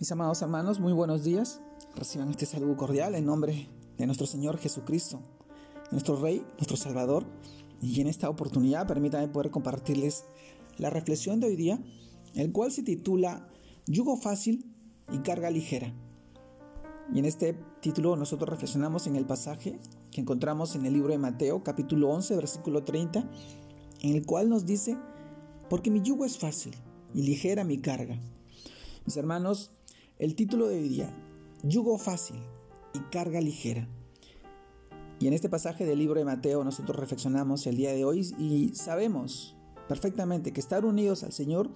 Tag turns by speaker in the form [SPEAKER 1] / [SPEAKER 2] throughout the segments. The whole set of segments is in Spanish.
[SPEAKER 1] Mis amados hermanos, muy buenos días. Reciban este saludo cordial en nombre de nuestro Señor Jesucristo, nuestro Rey, nuestro Salvador. Y en esta oportunidad permítanme poder compartirles la reflexión de hoy día, el cual se titula Yugo fácil y carga ligera. Y en este título nosotros reflexionamos en el pasaje que encontramos en el libro de Mateo, capítulo 11, versículo 30, en el cual nos dice, porque mi yugo es fácil y ligera mi carga. Mis hermanos, el título de hoy día, Yugo fácil y carga ligera. Y en este pasaje del libro de Mateo nosotros reflexionamos el día de hoy y sabemos perfectamente que estar unidos al Señor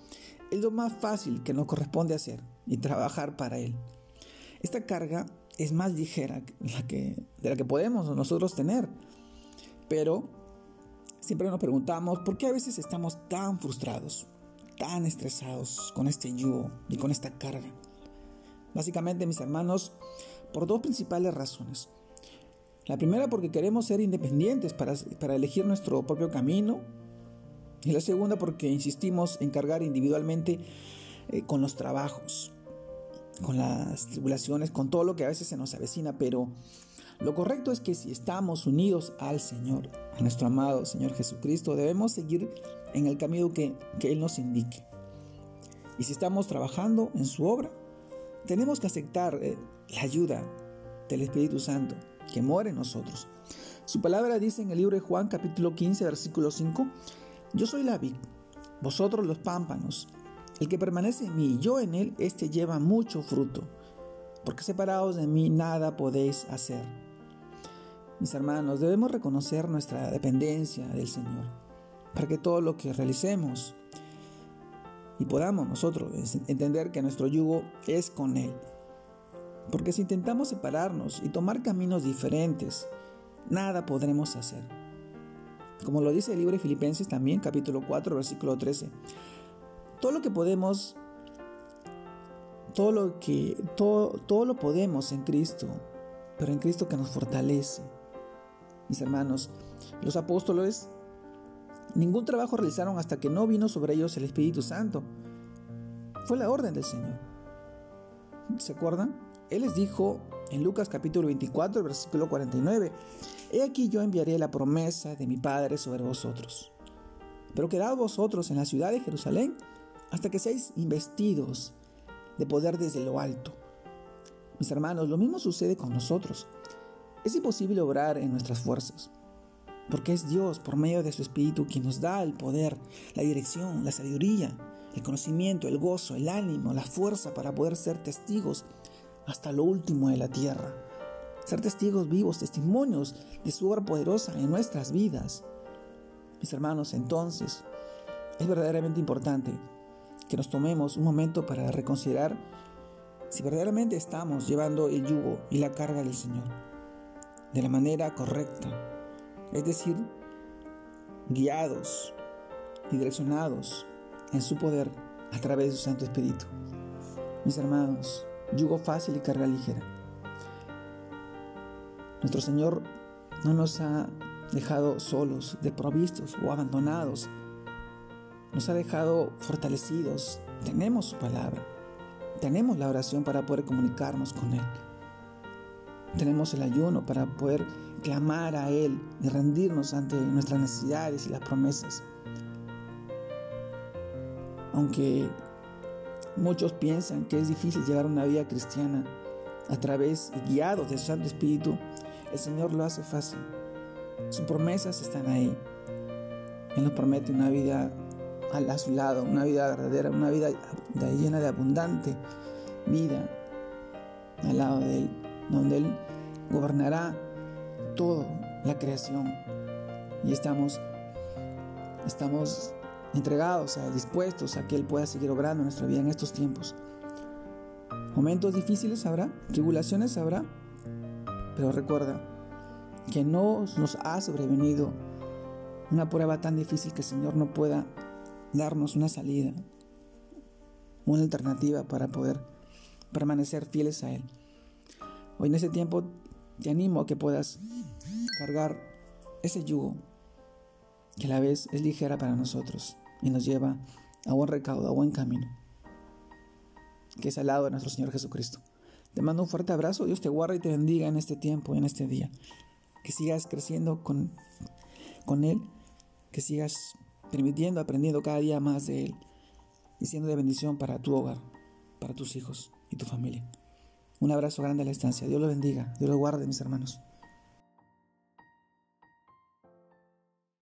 [SPEAKER 1] es lo más fácil que nos corresponde hacer y trabajar para Él. Esta carga es más ligera de la que podemos nosotros tener, pero siempre nos preguntamos por qué a veces estamos tan frustrados, tan estresados con este yugo y con esta carga. Básicamente, mis hermanos, por dos principales razones. La primera porque queremos ser independientes para, para elegir nuestro propio camino. Y la segunda porque insistimos en cargar individualmente eh, con los trabajos, con las tribulaciones, con todo lo que a veces se nos avecina. Pero lo correcto es que si estamos unidos al Señor, a nuestro amado Señor Jesucristo, debemos seguir en el camino que, que Él nos indique. Y si estamos trabajando en su obra, tenemos que aceptar eh, la ayuda del Espíritu Santo que mora en nosotros. Su palabra dice en el libro de Juan capítulo 15 versículo 5, Yo soy la vid, vosotros los pámpanos. El que permanece en mí y yo en él, éste lleva mucho fruto, porque separados de mí nada podéis hacer. Mis hermanos, debemos reconocer nuestra dependencia del Señor, para que todo lo que realicemos y podamos nosotros entender que nuestro yugo es con Él. Porque si intentamos separarnos y tomar caminos diferentes, nada podremos hacer. Como lo dice el libro de Filipenses también, capítulo 4, versículo 13. Todo lo que podemos, todo lo que, todo, todo lo podemos en Cristo, pero en Cristo que nos fortalece. Mis hermanos, los apóstoles Ningún trabajo realizaron hasta que no vino sobre ellos el Espíritu Santo. Fue la orden del Señor. ¿Se acuerdan? Él les dijo en Lucas capítulo 24, versículo 49, He aquí yo enviaré la promesa de mi Padre sobre vosotros. Pero quedad vosotros en la ciudad de Jerusalén hasta que seáis investidos de poder desde lo alto. Mis hermanos, lo mismo sucede con nosotros. Es imposible obrar en nuestras fuerzas porque es Dios por medio de su Espíritu quien nos da el poder, la dirección, la sabiduría, el conocimiento, el gozo, el ánimo, la fuerza para poder ser testigos hasta lo último de la tierra. Ser testigos vivos, testimonios de su obra poderosa en nuestras vidas. Mis hermanos, entonces, es verdaderamente importante que nos tomemos un momento para reconsiderar si verdaderamente estamos llevando el yugo y la carga del Señor de la manera correcta es decir, guiados y direccionados en su poder a través de su Santo Espíritu. Mis hermanos, yugo fácil y carga ligera. Nuestro Señor no nos ha dejado solos, desprovistos o abandonados. Nos ha dejado fortalecidos. Tenemos su palabra. Tenemos la oración para poder comunicarnos con Él. Tenemos el ayuno para poder clamar a Él y rendirnos ante nuestras necesidades y las promesas. Aunque muchos piensan que es difícil llevar una vida cristiana a través y guiados del Santo Espíritu, el Señor lo hace fácil. Sus promesas están ahí. Él nos promete una vida a su lado, una vida verdadera, una vida llena de abundante vida al lado de Él, donde Él gobernará toda la creación. Y estamos, estamos entregados, dispuestos a que Él pueda seguir obrando nuestra vida en estos tiempos. Momentos difíciles habrá, tribulaciones habrá, pero recuerda que no nos ha sobrevenido una prueba tan difícil que el Señor no pueda darnos una salida, una alternativa para poder permanecer fieles a Él. Hoy en ese tiempo te animo a que puedas cargar ese yugo que a la vez es ligera para nosotros y nos lleva a buen recaudo, a buen camino. que es al lado de nuestro Señor Jesucristo. Te mando un fuerte abrazo, Dios te guarde y te bendiga en este tiempo, en este día. Que sigas creciendo con, con Él, que sigas permitiendo, aprendiendo cada día más de Él y siendo de bendición para tu hogar, para tus hijos y tu familia. Un abrazo grande a la estancia. Dios lo bendiga. Dios lo guarde, mis hermanos.